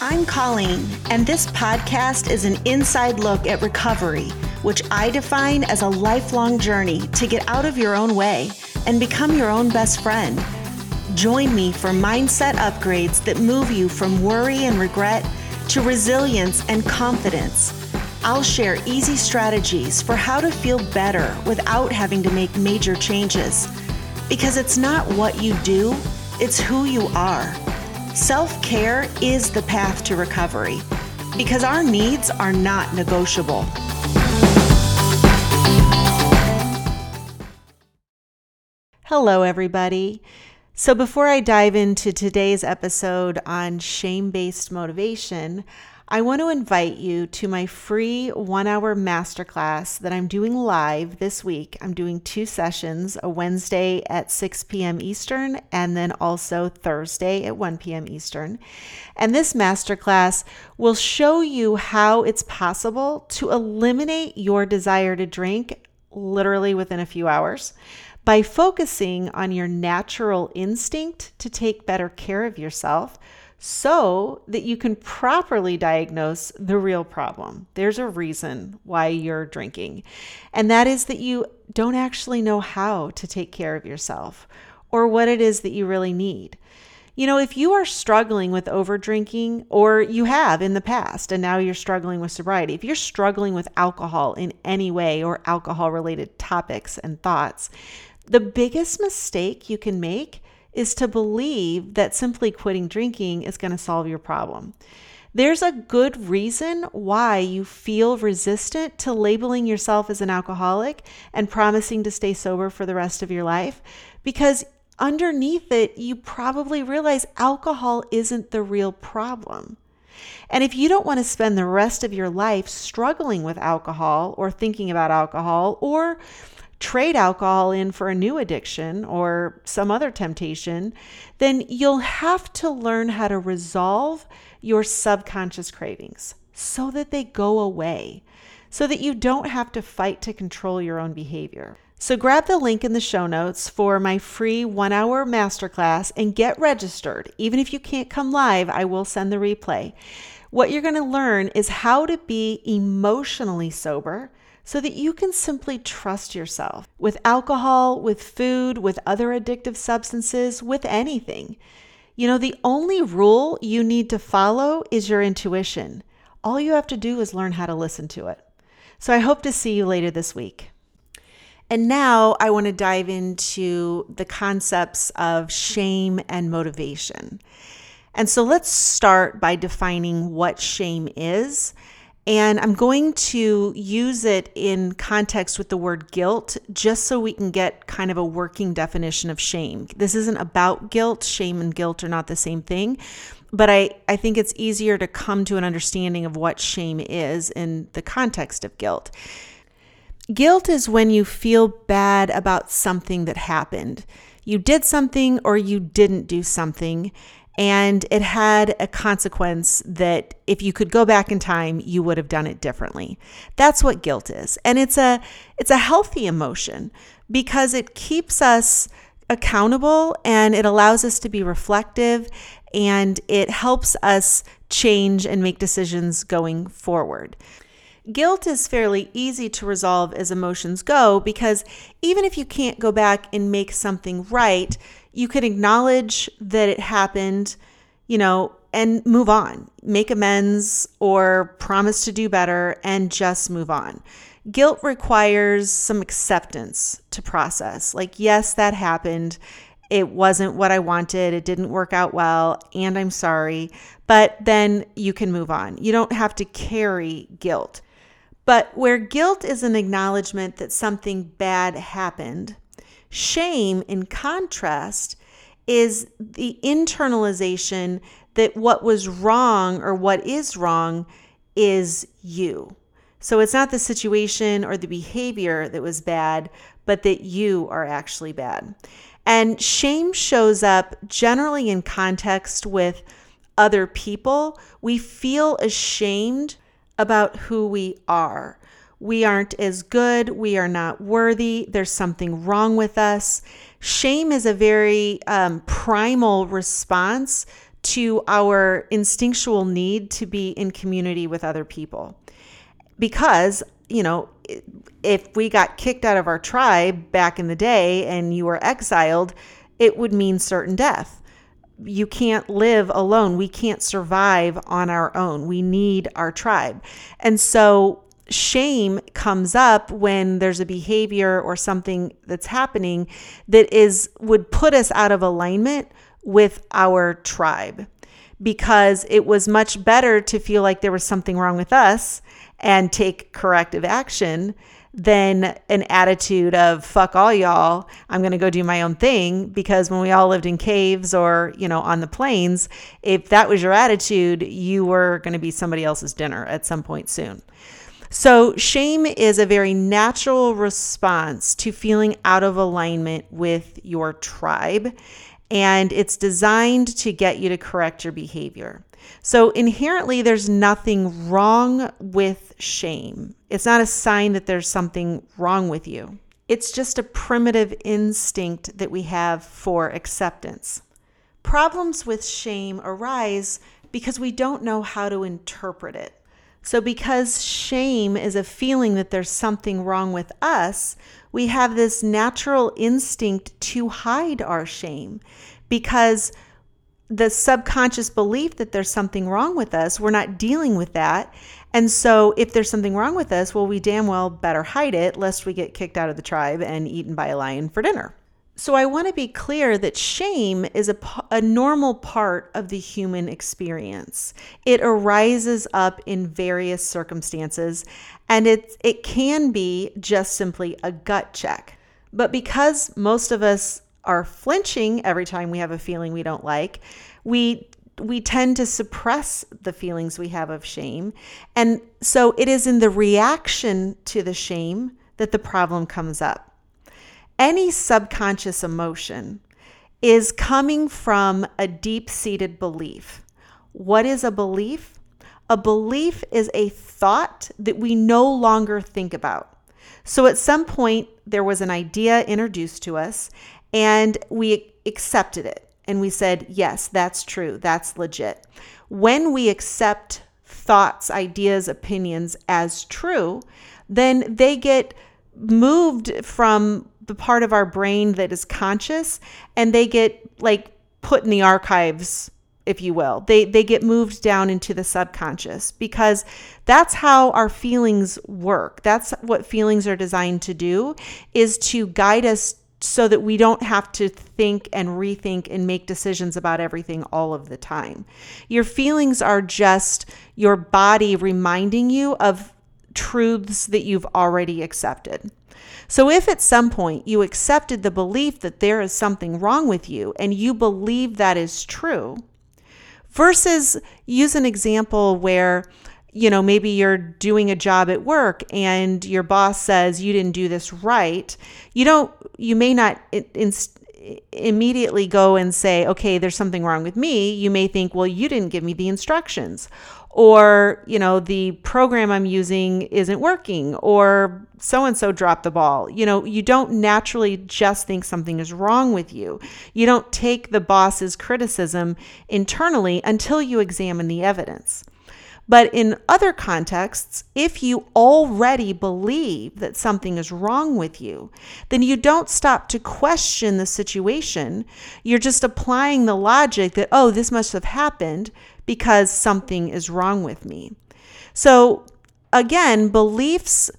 I'm Colleen, and this podcast is an inside look at recovery, which I define as a lifelong journey to get out of your own way and become your own best friend. Join me for mindset upgrades that move you from worry and regret to resilience and confidence. I'll share easy strategies for how to feel better without having to make major changes. Because it's not what you do, it's who you are. Self care is the path to recovery because our needs are not negotiable. Hello, everybody. So, before I dive into today's episode on shame based motivation, I want to invite you to my free one hour masterclass that I'm doing live this week. I'm doing two sessions, a Wednesday at 6 p.m. Eastern and then also Thursday at 1 p.m. Eastern. And this masterclass will show you how it's possible to eliminate your desire to drink literally within a few hours by focusing on your natural instinct to take better care of yourself so that you can properly diagnose the real problem. There's a reason why you're drinking, and that is that you don't actually know how to take care of yourself or what it is that you really need. You know, if you are struggling with over drinking, or you have in the past, and now you're struggling with sobriety, if you're struggling with alcohol in any way or alcohol related topics and thoughts, the biggest mistake you can make is to believe that simply quitting drinking is going to solve your problem. There's a good reason why you feel resistant to labeling yourself as an alcoholic and promising to stay sober for the rest of your life because underneath it, you probably realize alcohol isn't the real problem. And if you don't want to spend the rest of your life struggling with alcohol or thinking about alcohol or trade alcohol in for a new addiction or some other temptation, then you'll have to learn how to resolve your subconscious cravings so that they go away, so that you don't have to fight to control your own behavior. So grab the link in the show notes for my free one hour masterclass and get registered. Even if you can't come live, I will send the replay. What you're going to learn is how to be emotionally sober so that you can simply trust yourself with alcohol, with food, with other addictive substances, with anything. You know, the only rule you need to follow is your intuition. All you have to do is learn how to listen to it. So I hope to see you later this week. And now I want to dive into the concepts of shame and motivation. And so let's start by defining what shame is and I'm going to use it in context with the word guilt just so we can get kind of a working definition of shame. This isn't about guilt. Shame and guilt are not the same thing. But I, I think it's easier to come to an understanding of what shame is in the context of guilt. Guilt is when you feel bad about something that happened. You did something or you didn't do something, and it had a consequence that if you could go back in time you would have done it differently. That's what guilt is. And it's a it's a healthy emotion because it keeps us accountable and it allows us to be reflective and it helps us change and make decisions going forward. Guilt is fairly easy to resolve as emotions go because even if you can't go back and make something right, you can acknowledge that it happened, you know, and move on, make amends or promise to do better and just move on. Guilt requires some acceptance to process. Like, yes, that happened. It wasn't what I wanted. It didn't work out well, and I'm sorry. But then you can move on. You don't have to carry guilt. But where guilt is an acknowledgement that something bad happened, Shame, in contrast, is the internalization that what was wrong or what is wrong is you. So it's not the situation or the behavior that was bad, but that you are actually bad. And shame shows up generally in context with other people. We feel ashamed about who we are we aren't as good, we are not worthy, there's something wrong with us. Shame is a very um, primal response to our instinctual need to be in community with other people. Because, you know, if we got kicked out of our tribe back in the day and you were exiled, it would mean certain death. You can't live alone. We can't survive on our own. We need our tribe. And so shame comes up when there's a behavior or something that's happening that is would put us out of alignment with our tribe. Because it was much better to feel like there was something wrong with us and take corrective action than an attitude of fuck all y'all. I'm going to go do my own thing. Because when we all lived in caves or you know on the plains if that was your attitude you were going to be somebody else's dinner at some point soon so shame is a very natural response to feeling out of alignment with your tribe and it's designed to get you to correct your behavior. So, inherently, there's nothing wrong with shame. It's not a sign that there's something wrong with you. It's just a primitive instinct that we have for acceptance. Problems with shame arise because we don't know how to interpret it. So, because shame is a feeling that there's something wrong with us, we have this natural instinct to hide our shame because the subconscious belief that there's something wrong with us, we're not dealing with that. And so, if there's something wrong with us, well, we damn well better hide it lest we get kicked out of the tribe and eaten by a lion for dinner. So, I want to be clear that shame is a, a normal part of the human experience. It arises up in various circumstances, and it, it can be just simply a gut check. But because most of us are flinching every time we have a feeling we don't like, we we tend to suppress the feelings we have of shame. And so it is in the reaction to the shame that the problem comes up any subconscious emotion is coming from a deep seated belief. What is a belief? A belief is a thought that we no longer think about. So at some point, there was an idea introduced to us, and we accepted it. And we said, yes, that's true. That's legit. When we accept thoughts, ideas, opinions as true, then they get moved from the part of our brain that is conscious and they get like put in the archives if you will they they get moved down into the subconscious because that's how our feelings work that's what feelings are designed to do is to guide us so that we don't have to think and rethink and make decisions about everything all of the time. Your feelings are just your body reminding you of truths that you've already accepted. So, if at some point you accepted the belief that there is something wrong with you and you believe that is true, versus use an example where, you know, maybe you're doing a job at work and your boss says you didn't do this right, you don't, you may not in, immediately go and say, okay, there's something wrong with me. You may think, well, you didn't give me the instructions or you know the program i'm using isn't working or so and so dropped the ball. You know you don't naturally just think something is wrong with you. You don't take the boss's criticism internally until you examine the evidence. But in other contexts, if you already believe that something is wrong with you, then you don't stop to question the situation. You're just applying the logic that, oh, this must have happened because something is wrong with me. So, again, beliefs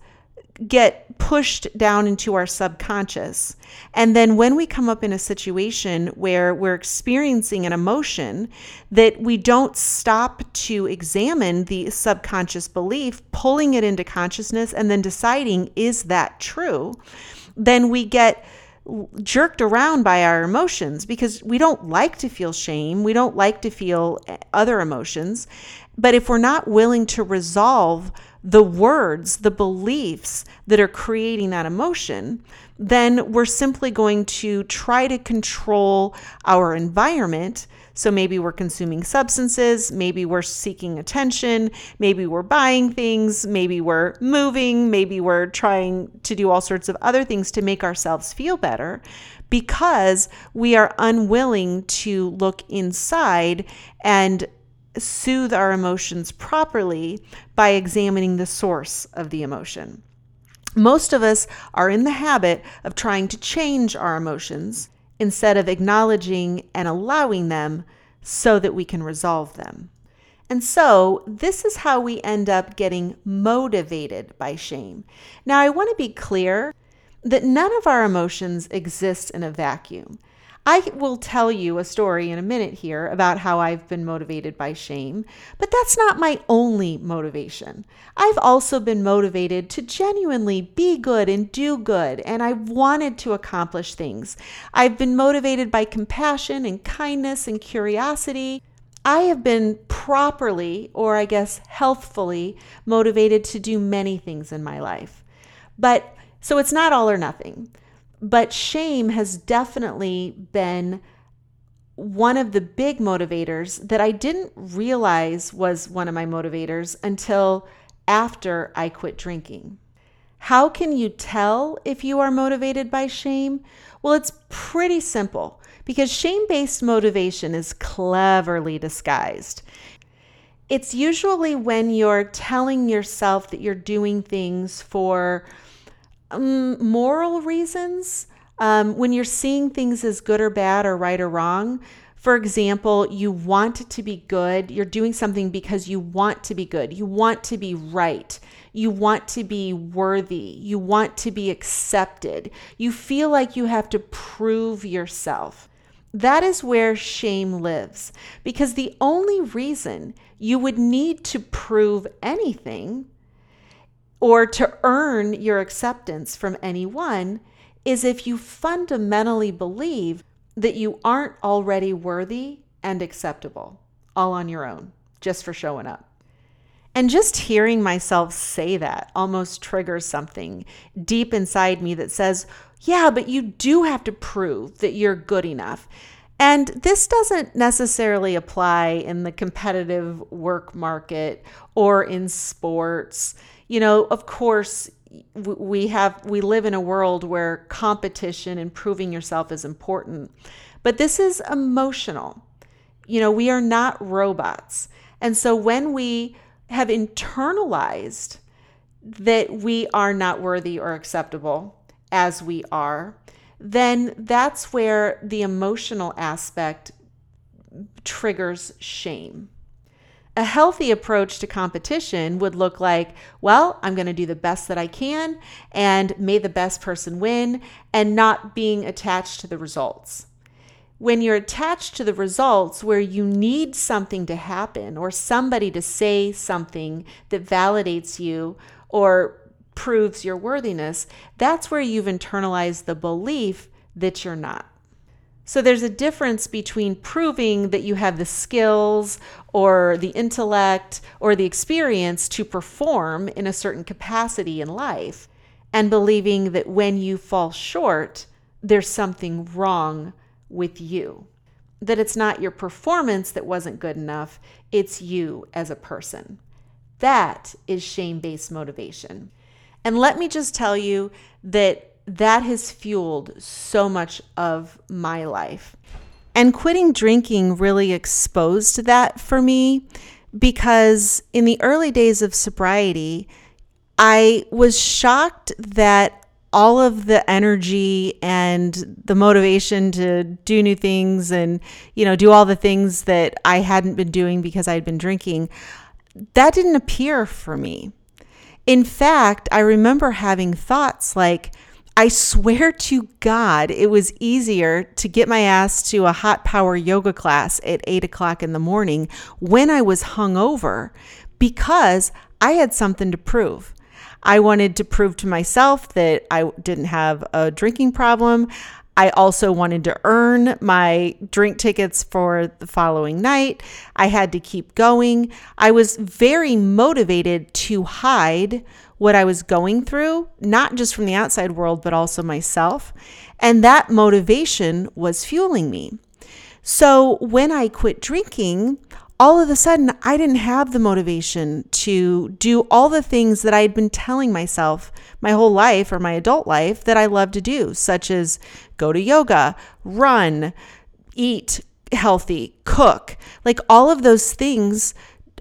get pushed down into our subconscious. And then when we come up in a situation where we're experiencing an emotion that we don't stop to examine the subconscious belief, pulling it into consciousness and then deciding, is that true? Then we get jerked around by our emotions because we don't like to feel shame. We don't like to feel eh, other emotions. But if we're not willing to resolve the words, the beliefs that are creating that emotion, then we're simply going to try to control our environment. So maybe we're consuming substances, maybe we're seeking attention, maybe we're buying things, maybe we're moving, maybe we're trying to do all sorts of other things to make ourselves feel better because we are unwilling to look inside and soothe our emotions properly by examining the source of the emotion. Most of us are in the habit of trying to change our emotions instead of acknowledging and allowing them so that we can resolve them. And so, this is how we end up getting motivated by shame. Now, I want to be clear that none of our emotions exist in a vacuum. I will tell you a story in a minute here about how I've been motivated by shame, but that's not my only motivation. I've also been motivated to genuinely be good and do good, and I've wanted to accomplish things. I've been motivated by compassion and kindness and curiosity. I have been properly, or I guess healthfully, motivated to do many things in my life. But so it's not all or nothing. But shame has definitely been one of the big motivators that I didn't realize was one of my motivators until after I quit drinking. How can you tell if you are motivated by shame? Well, it's pretty simple because shame based motivation is cleverly disguised. It's usually when you're telling yourself that you're doing things for um, moral reasons, um, when you're seeing things as good or bad or right or wrong, for example, you want to be good, you're doing something because you want to be good, you want to be right, you want to be worthy, you want to be accepted, you feel like you have to prove yourself. That is where shame lives because the only reason you would need to prove anything or to earn your acceptance from anyone is if you fundamentally believe that you aren't already worthy and acceptable all on your own, just for showing up. And just hearing myself say that almost triggers something deep inside me that says, yeah, but you do have to prove that you're good enough. And this doesn't necessarily apply in the competitive work market or in sports you know, of course, we have we live in a world where competition and proving yourself is important. But this is emotional. You know, we are not robots. And so when we have internalized that we are not worthy or acceptable as we are, then that's where the emotional aspect triggers shame. A healthy approach to competition would look like, well, I'm going to do the best that I can and may the best person win, and not being attached to the results. When you're attached to the results where you need something to happen or somebody to say something that validates you or proves your worthiness, that's where you've internalized the belief that you're not. So there's a difference between proving that you have the skills or the intellect or the experience to perform in a certain capacity in life and believing that when you fall short, there's something wrong with you. That it's not your performance that wasn't good enough, it's you as a person. That is shame based motivation. And let me just tell you that that has fueled so much of my life. And quitting drinking really exposed that for me because in the early days of sobriety, I was shocked that all of the energy and the motivation to do new things and you know do all the things that I hadn't been doing because I'd been drinking that didn't appear for me. In fact, I remember having thoughts like I swear to God, it was easier to get my ass to a hot power yoga class at eight o'clock in the morning when I was hungover because I had something to prove. I wanted to prove to myself that I didn't have a drinking problem. I also wanted to earn my drink tickets for the following night. I had to keep going. I was very motivated to hide what I was going through, not just from the outside world, but also myself. And that motivation was fueling me. So when I quit drinking, all of a sudden, I didn't have the motivation to do all the things that I had been telling myself my whole life or my adult life that I love to do, such as go to yoga, run, eat healthy, cook. Like all of those things,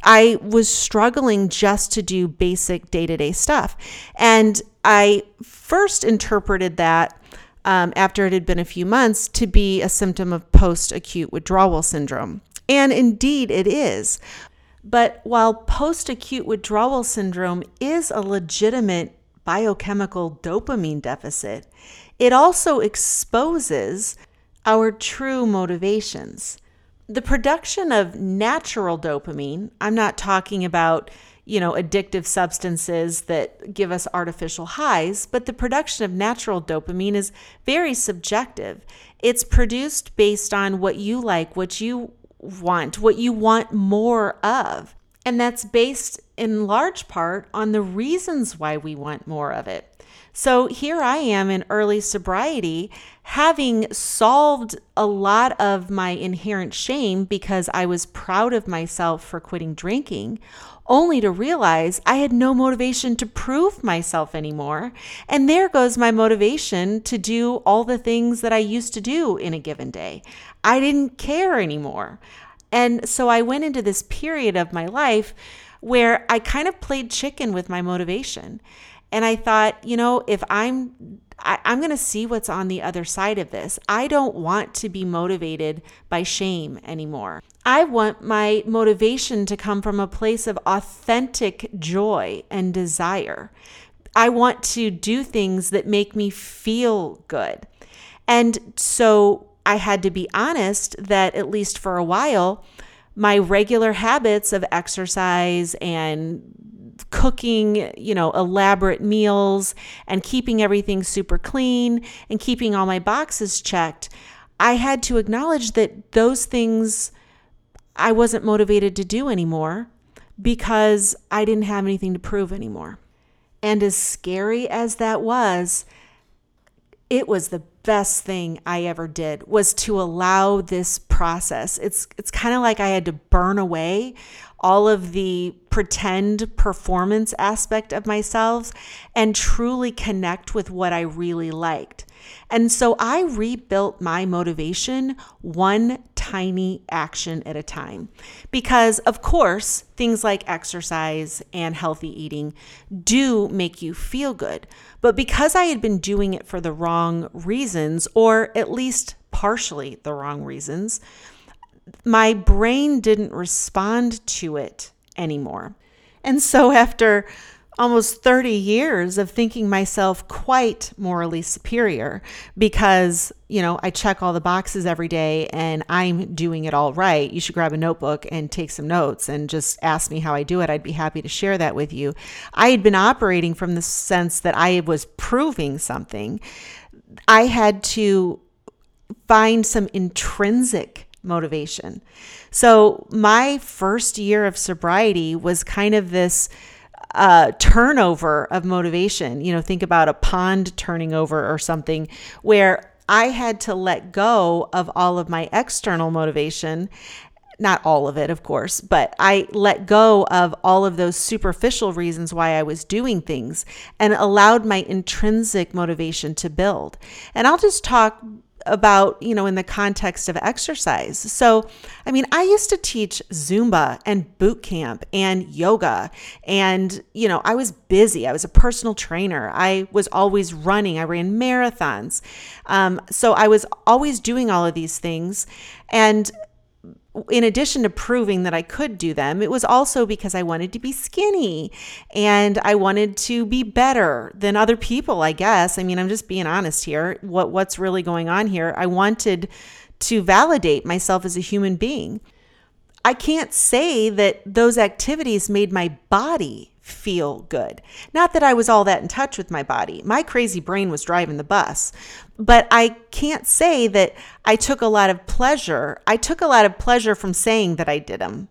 I was struggling just to do basic day to day stuff. And I first interpreted that um, after it had been a few months to be a symptom of post acute withdrawal syndrome. And indeed, it is. But while post acute withdrawal syndrome is a legitimate biochemical dopamine deficit, it also exposes our true motivations. The production of natural dopamine, I'm not talking about, you know, addictive substances that give us artificial highs, but the production of natural dopamine is very subjective. It's produced based on what you like, what you want, what you want more of. And that's based in large part on the reasons why we want more of it. So here I am in early sobriety, having solved a lot of my inherent shame because I was proud of myself for quitting drinking, only to realize I had no motivation to prove myself anymore. And there goes my motivation to do all the things that I used to do in a given day. I didn't care anymore. And so I went into this period of my life where I kind of played chicken with my motivation. And I thought, you know, if I'm I, am going to see what's on the other side of this. I don't want to be motivated by shame anymore. I want my motivation to come from a place of authentic joy and desire. I want to do things that make me feel good. And so I had to be honest that, at least for a while, my regular habits of exercise and cooking, you know, elaborate meals and keeping everything super clean and keeping all my boxes checked, I had to acknowledge that those things I wasn't motivated to do anymore because I didn't have anything to prove anymore. And as scary as that was, it was the best thing I ever did was to allow this process. It's it's kind of like I had to burn away all of the pretend performance aspect of myself and truly connect with what I really liked. And so I rebuilt my motivation one tiny action at a time. Because, of course, things like exercise and healthy eating do make you feel good. But because I had been doing it for the wrong reasons, or at least partially the wrong reasons, my brain didn't respond to it anymore. And so, after almost 30 years of thinking myself quite morally superior because, you know, I check all the boxes every day and I'm doing it all right. You should grab a notebook and take some notes and just ask me how I do it. I'd be happy to share that with you. I had been operating from the sense that I was proving something. I had to find some intrinsic motivation. So, my first year of sobriety was kind of this uh, turnover of motivation. You know, think about a pond turning over or something where I had to let go of all of my external motivation. Not all of it, of course, but I let go of all of those superficial reasons why I was doing things and allowed my intrinsic motivation to build. And I'll just talk about, you know, in the context of exercise. So, I mean, I used to teach Zumba and boot camp and yoga. And, you know, I was busy. I was a personal trainer. I was always running. I ran marathons. Um, so I was always doing all of these things. And in addition to proving that I could do them, it was also because I wanted to be skinny and I wanted to be better than other people, I guess. I mean, I'm just being honest here. What what's really going on here? I wanted to validate myself as a human being. I can't say that those activities made my body feel good. Not that I was all that in touch with my body. My crazy brain was driving the bus. But I can't say that I took a lot of pleasure. I took a lot of pleasure from saying that I did them.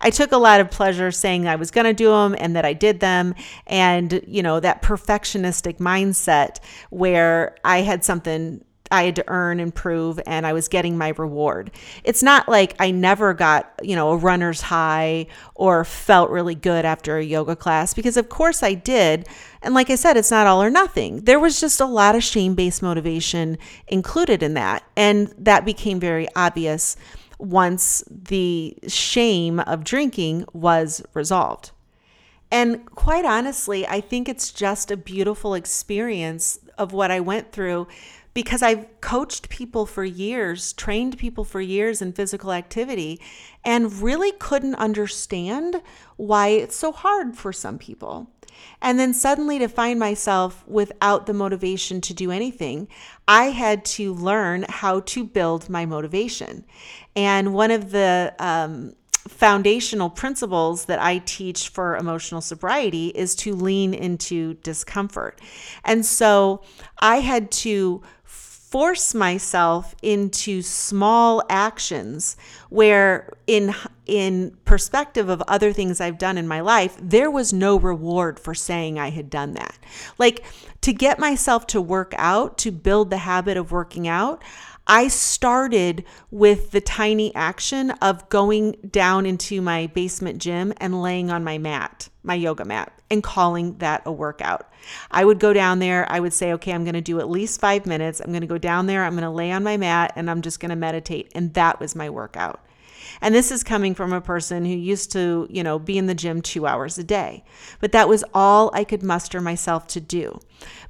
I took a lot of pleasure saying I was going to do them and that I did them. And, you know, that perfectionistic mindset where I had something I had to earn and prove and I was getting my reward. It's not like I never got, you know, a runner's high or felt really good after a yoga class because of course I did. And like I said, it's not all or nothing. There was just a lot of shame-based motivation included in that, and that became very obvious once the shame of drinking was resolved. And quite honestly, I think it's just a beautiful experience of what I went through because I've coached people for years, trained people for years in physical activity, and really couldn't understand why it's so hard for some people. And then suddenly to find myself without the motivation to do anything, I had to learn how to build my motivation. And one of the um, foundational principles that I teach for emotional sobriety is to lean into discomfort. And so I had to force myself into small actions where in in perspective of other things I've done in my life there was no reward for saying I had done that. Like to get myself to work out to build the habit of working out I started with the tiny action of going down into my basement gym and laying on my mat, my yoga mat, and calling that a workout. I would go down there, I would say, okay, I'm going to do at least five minutes. I'm going to go down there, I'm going to lay on my mat, and I'm just going to meditate. And that was my workout. And this is coming from a person who used to, you know, be in the gym two hours a day. But that was all I could muster myself to do.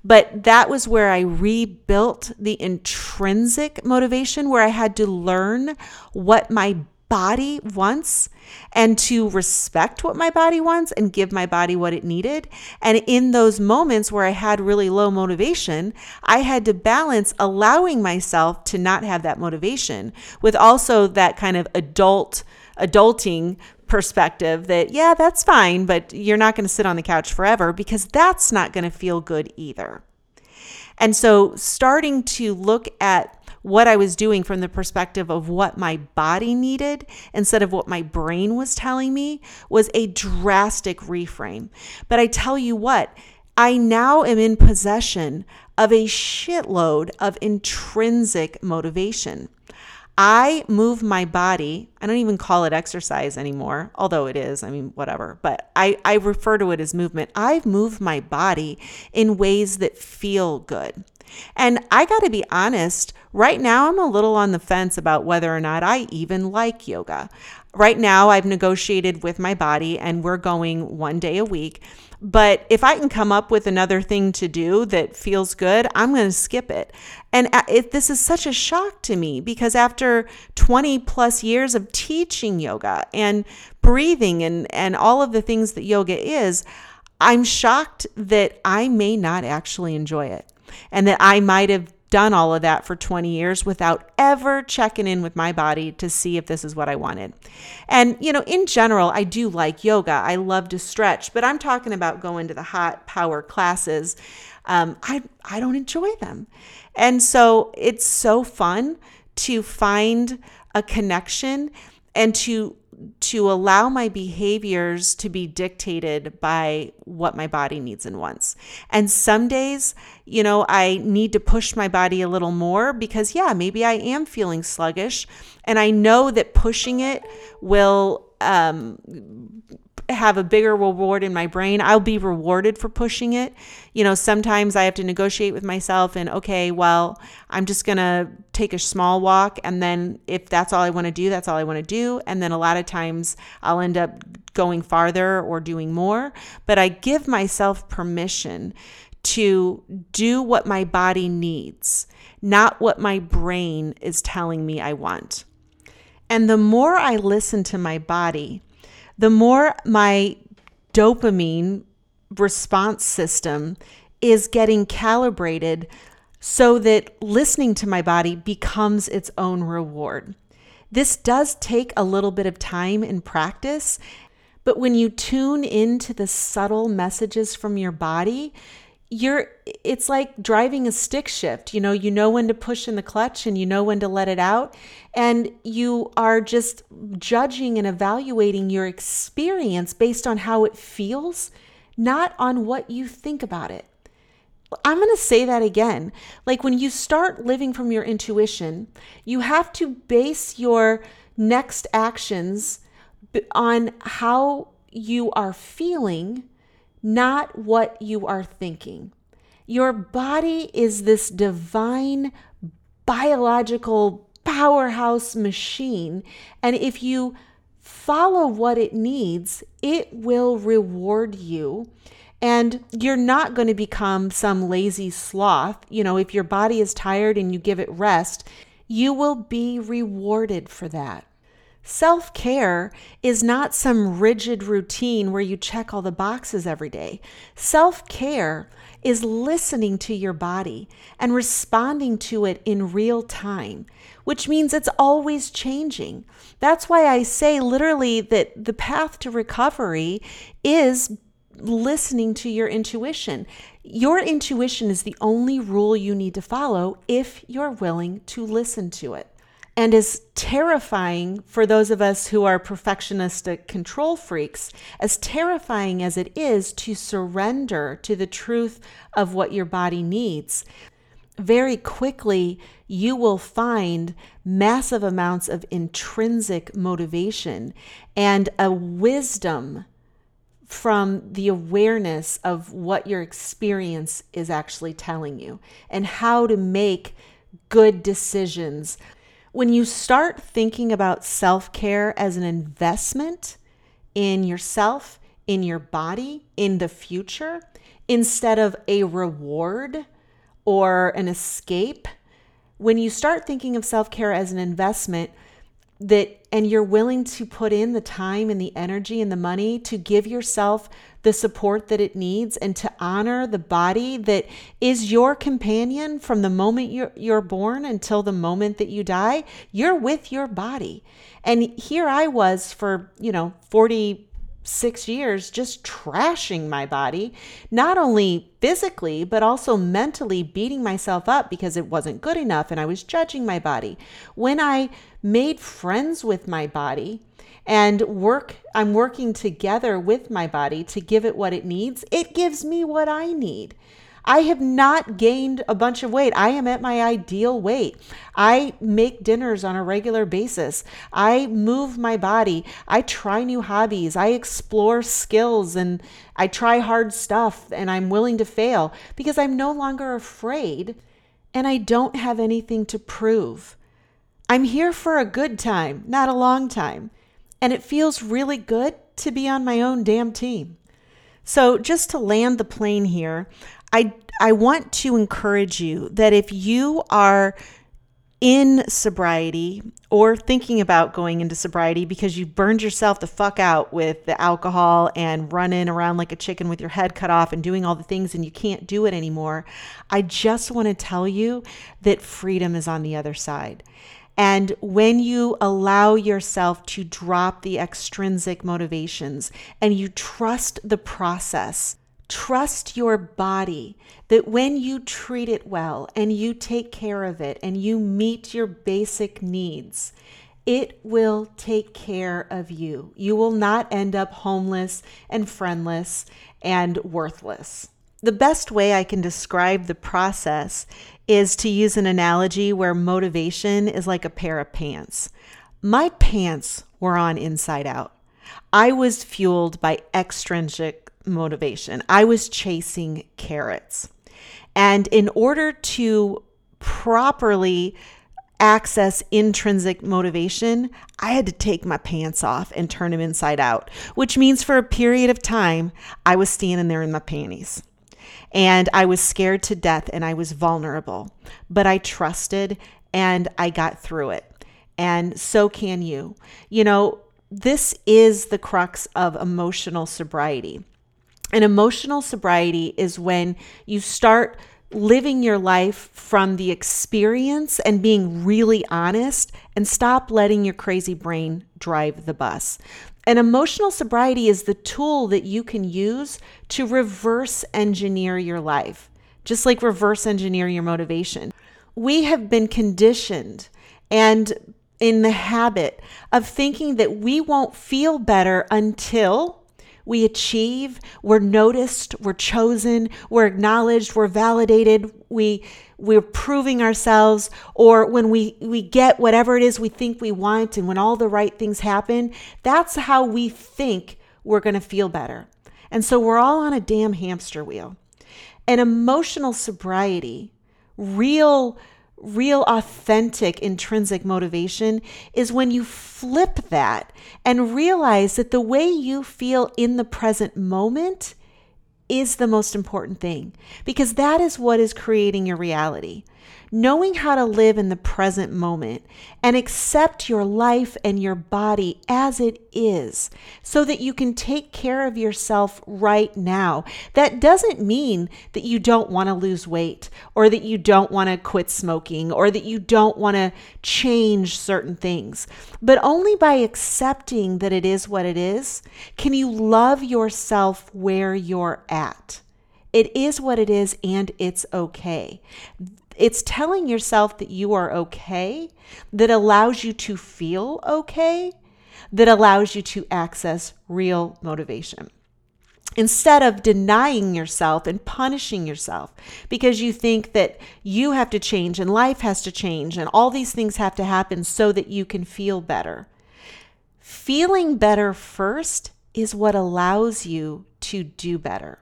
But that was where I rebuilt the intrinsic motivation, where I had to learn what my body wants and to respect what my body wants and give my body what it needed. And in those moments where I had really low motivation, I had to balance allowing myself to not have that motivation with also that kind of adult adulting perspective that yeah, that's fine, but you're not going to sit on the couch forever because that's not going to feel good either. And so starting to look at what I was doing from the perspective of what my body needed instead of what my brain was telling me was a drastic reframe. But I tell you what, I now am in possession of a shitload of intrinsic motivation. I move my body. I don't even call it exercise anymore, although it is. I mean, whatever. But I, I refer to it as movement. I've moved my body in ways that feel good. And I got to be honest, right now I'm a little on the fence about whether or not I even like yoga. Right now, I've negotiated with my body and we're going one day a week. But if I can come up with another thing to do that feels good, I'm going to skip it. And it, this is such a shock to me because after 20 plus years of teaching yoga and breathing and, and all of the things that yoga is, I'm shocked that I may not actually enjoy it and that I might have done all of that for 20 years without ever checking in with my body to see if this is what I wanted. And, you know, in general, I do like yoga. I love to stretch, but I'm talking about going to the hot power classes. Um, I, I don't enjoy them. And so it's so fun to find a connection and to to allow my behaviors to be dictated by what my body needs and wants. And some days, you know, I need to push my body a little more because, yeah, maybe I am feeling sluggish. And I know that pushing it will um, have a bigger reward in my brain. I'll be rewarded for pushing it. You know, sometimes I have to negotiate with myself and, okay, well, I'm just going to take a small walk. And then if that's all I want to do, that's all I want to do. And then a lot of times I'll end up going farther or doing more. But I give myself permission to do what my body needs, not what my brain is telling me I want. And the more I listen to my body, the more my dopamine response system is getting calibrated so that listening to my body becomes its own reward. This does take a little bit of time and practice, But when you tune into the subtle messages from your body, you're it's like driving a stick shift you know you know when to push in the clutch and you know when to let it out and you are just judging and evaluating your experience based on how it feels not on what you think about it I'm going to say that again. Like when you start living from your intuition, you have to base your next actions on how you are feeling not what you are thinking. Your body is this divine biological powerhouse machine. And if you follow what it needs, it will reward you. And you're not going to become some lazy sloth. You know, if your body is tired and you give it rest, you will be rewarded for that. Self care is not some rigid routine where you check all the boxes every day. Self care is listening to your body and responding to it in real time, which means it's always changing. That's why I say literally that the path to recovery is listening to your intuition. Your intuition is the only rule you need to follow if you're willing to listen to it and is terrifying for those of us who are perfectionistic control freaks, as terrifying as it is to surrender to the truth of what your body needs. Very quickly, you will find massive amounts of intrinsic motivation and a wisdom from the awareness of what your experience is actually telling you and how to make good decisions when you start thinking about self care as an investment in yourself, in your body, in the future, instead of a reward or an escape, when you start thinking of self care as an investment, that and you're willing to put in the time and the energy and the money to give yourself the support that it needs and to honor the body that is your companion from the moment you're, you're born until the moment that you die you're with your body. And here i was for you know 40 six years just trashing my body, not only physically, but also mentally beating myself up because it wasn't good enough and I was judging my body. When I made friends with my body, and work I'm working together with my body to give it what it needs, it gives me what I need. I have not gained a bunch of weight. I am at my ideal weight. I make dinners on a regular basis. I move my body. I try new hobbies. I explore skills and I try hard stuff and I'm willing to fail because I'm no longer afraid and I don't have anything to prove. I'm here for a good time, not a long time. And it feels really good to be on my own damn team. So, just to land the plane here, I I want to encourage you that if you are in sobriety or thinking about going into sobriety because you burned yourself the fuck out with the alcohol and running around like a chicken with your head cut off and doing all the things and you can't do it anymore, I just want to tell you that freedom is on the other side. And when you allow yourself to drop the extrinsic motivations and you trust the process, Trust your body that when you treat it well and you take care of it and you meet your basic needs, it will take care of you. You will not end up homeless and friendless and worthless. The best way I can describe the process is to use an analogy where motivation is like a pair of pants. My pants were on inside out. I was fueled by extrinsic motivation. I was chasing carrots. And in order to properly access intrinsic motivation, I had to take my pants off and turn them inside out, which means for a period of time, I was standing there in my panties. And I was scared to death and I was vulnerable, but I trusted and I got through it. And so can you. You know, this is the crux of emotional sobriety. And emotional sobriety is when you start living your life from the experience and being really honest and stop letting your crazy brain drive the bus. And emotional sobriety is the tool that you can use to reverse engineer your life, just like reverse engineer your motivation. We have been conditioned and in the habit of thinking that we won't feel better until we achieve, we're noticed, we're chosen, we're acknowledged, we're validated, we we're proving ourselves or when we we get whatever it is we think we want and when all the right things happen, that's how we think we're going to feel better. And so we're all on a damn hamster wheel. And emotional sobriety, real real authentic intrinsic motivation is when you flip that and realize that the way you feel in the present moment is the most important thing because that is what is creating your reality knowing how to live in the present moment and accept your life and your body as it is so that you can take care of yourself right now. That doesn't mean that you don't want to lose weight or that you don't want to quit smoking or that you don't want to change certain things, but only by accepting that it is what it is can you love yourself where you're at. It is what it is and it's okay. It's telling yourself that you are okay, that allows you to feel okay, that allows you to access real motivation. Instead of denying yourself and punishing yourself because you think that you have to change and life has to change and all these things have to happen so that you can feel better. Feeling better first is what allows you to do better.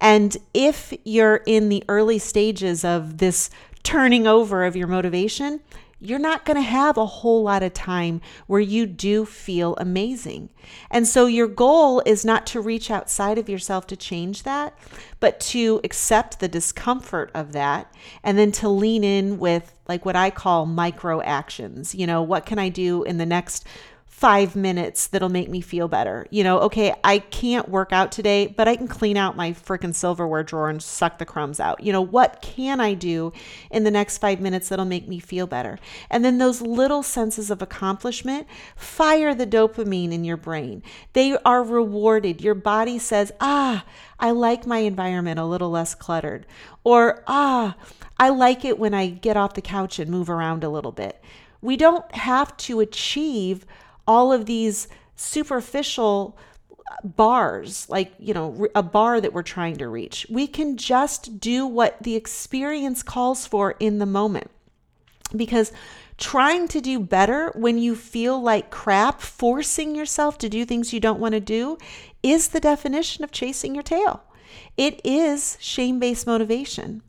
And if you're in the early stages of this turning over of your motivation, you're not going to have a whole lot of time where you do feel amazing. And so your goal is not to reach outside of yourself to change that, but to accept the discomfort of that and then to lean in with like what I call micro actions. You know, what can I do in the next five minutes that'll make me feel better. You know, okay, I can't work out today, but I can clean out my freaking silverware drawer and suck the crumbs out. You know, what can I do in the next five minutes that'll make me feel better? And then those little senses of accomplishment fire the dopamine in your brain. They are rewarded. Your body says, ah, I like my environment a little less cluttered. Or, ah, I like it when I get off the couch and move around a little bit. We don't have to achieve all of these superficial bars, like, you know, a bar that we're trying to reach. We can just do what the experience calls for in the moment. Because trying to do better when you feel like crap, forcing yourself to do things you don't want to do, is the definition of chasing your tail. It is shame based motivation.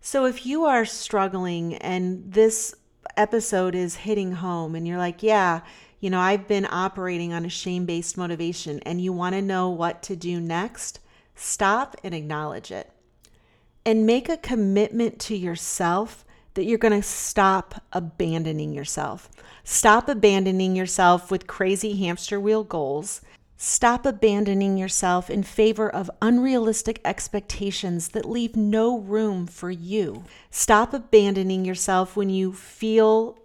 So if you are struggling and this episode is hitting home and you're like, yeah, you know, I've been operating on a shame based motivation and you want to know what to do next, stop and acknowledge it. And make a commitment to yourself that you're going to stop abandoning yourself. Stop abandoning yourself with crazy hamster wheel goals. Stop abandoning yourself in favor of unrealistic expectations that leave no room for you. Stop abandoning yourself when you feel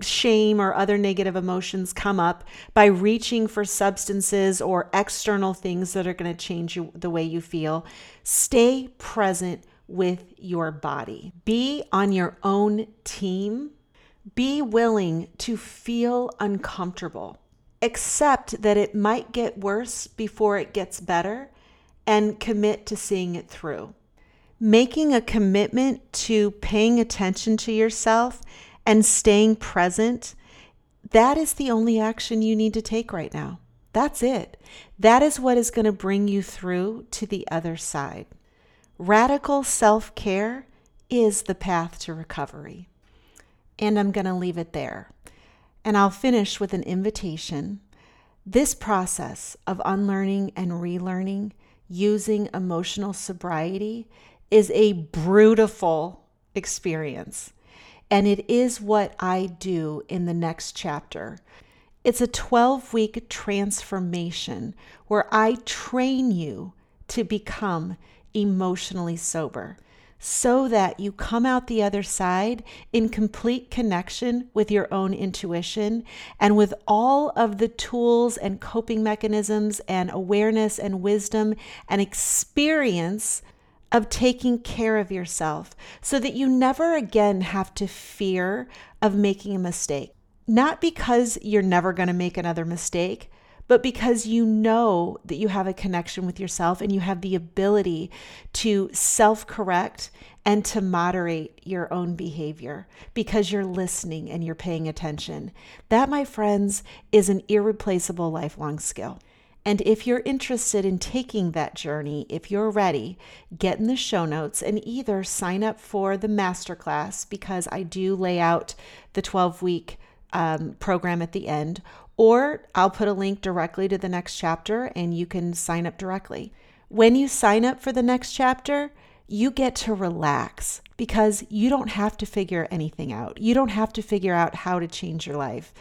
shame or other negative emotions come up by reaching for substances or external things that are going to change you, the way you feel. Stay present with your body. Be on your own team. Be willing to feel uncomfortable. Accept that it might get worse before it gets better and commit to seeing it through. Making a commitment to paying attention to yourself and staying present, that is the only action you need to take right now. That's it. That is what is going to bring you through to the other side. Radical self care is the path to recovery. And I'm going to leave it there. And I'll finish with an invitation. This process of unlearning and relearning using emotional sobriety is a brutal experience and it is what I do in the next chapter. It's a 12 week transformation where I train you to become emotionally sober so that you come out the other side in complete connection with your own intuition and with all of the tools and coping mechanisms and awareness and wisdom and experience of taking care of yourself so that you never again have to fear of making a mistake. Not because you're never going to make another mistake, but because you know that you have a connection with yourself and you have the ability to self correct and to moderate your own behavior because you're listening and you're paying attention. That, my friends, is an irreplaceable lifelong skill. And if you're interested in taking that journey, if you're ready, get in the show notes and either sign up for the masterclass because I do lay out the 12 week um, program at the end, or I'll put a link directly to the next chapter and you can sign up directly. When you sign up for the next chapter, you get to relax because you don't have to figure anything out. You don't have to figure out how to change your life.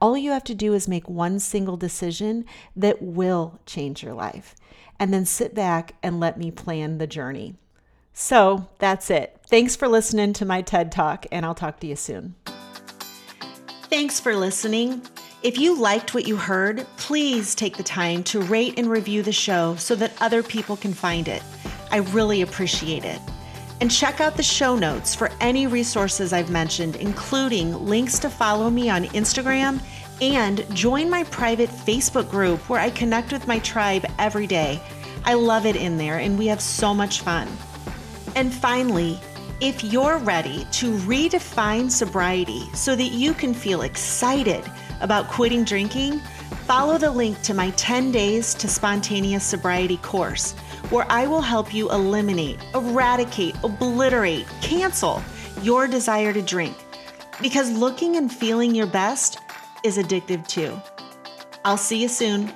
All you have to do is make one single decision that will change your life, and then sit back and let me plan the journey. So that's it. Thanks for listening to my TED Talk, and I'll talk to you soon. Thanks for listening. If you liked what you heard, please take the time to rate and review the show so that other people can find it. I really appreciate it. And check out the show notes for any resources I've mentioned, including links to follow me on Instagram and join my private Facebook group where I connect with my tribe every day. I love it in there and we have so much fun. And finally, if you're ready to redefine sobriety so that you can feel excited about quitting drinking, follow the link to my 10 Days to Spontaneous Sobriety course, where I will help you eliminate, eradicate, obliterate, cancel your desire to drink. Because looking and feeling your best is addictive too. I'll see you soon.